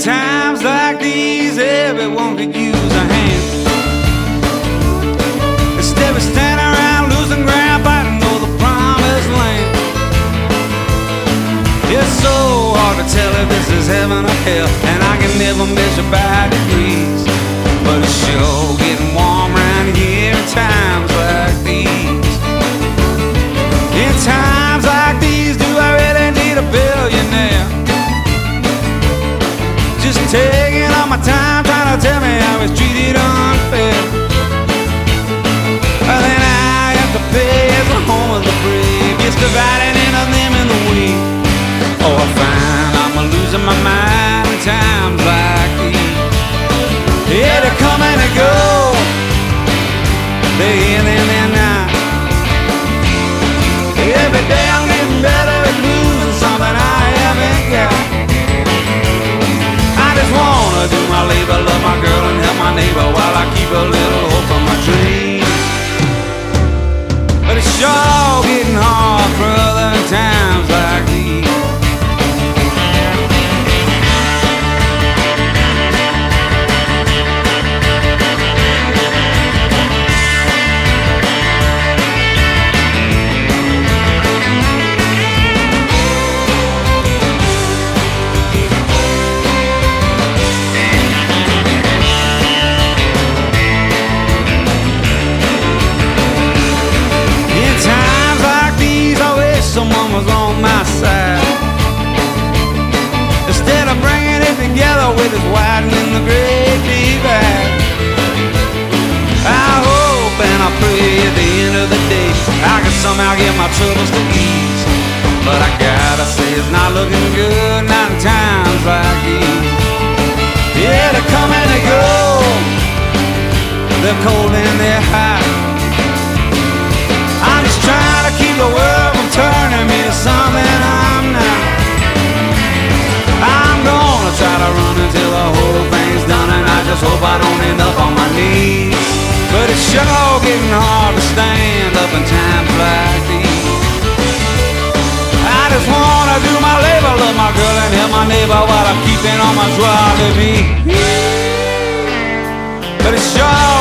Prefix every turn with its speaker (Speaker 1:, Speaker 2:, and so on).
Speaker 1: times like these, everyone could use a hand. Instead of standing around losing ground, fighting for the promised land. It's so hard to tell if this is heaven or hell, and I can never measure by degrees. But it's sure They're. Every day I'm getting better at losing something I haven't got. I just wanna do my labor, love my girl and help my neighbor while I keep a little someone was on my side. Instead of bringing it together with us widening the great divide. I hope and I pray at the end of the day I can somehow get my troubles to ease. But I gotta say it's not looking good, not in times like these. Yeah, they come just hope I don't end up on my knees. But it's sure getting hard to stand up in times like these. I just wanna do my labor, love my girl, and help my neighbor while I'm keeping on my joie de vie. But it's sure.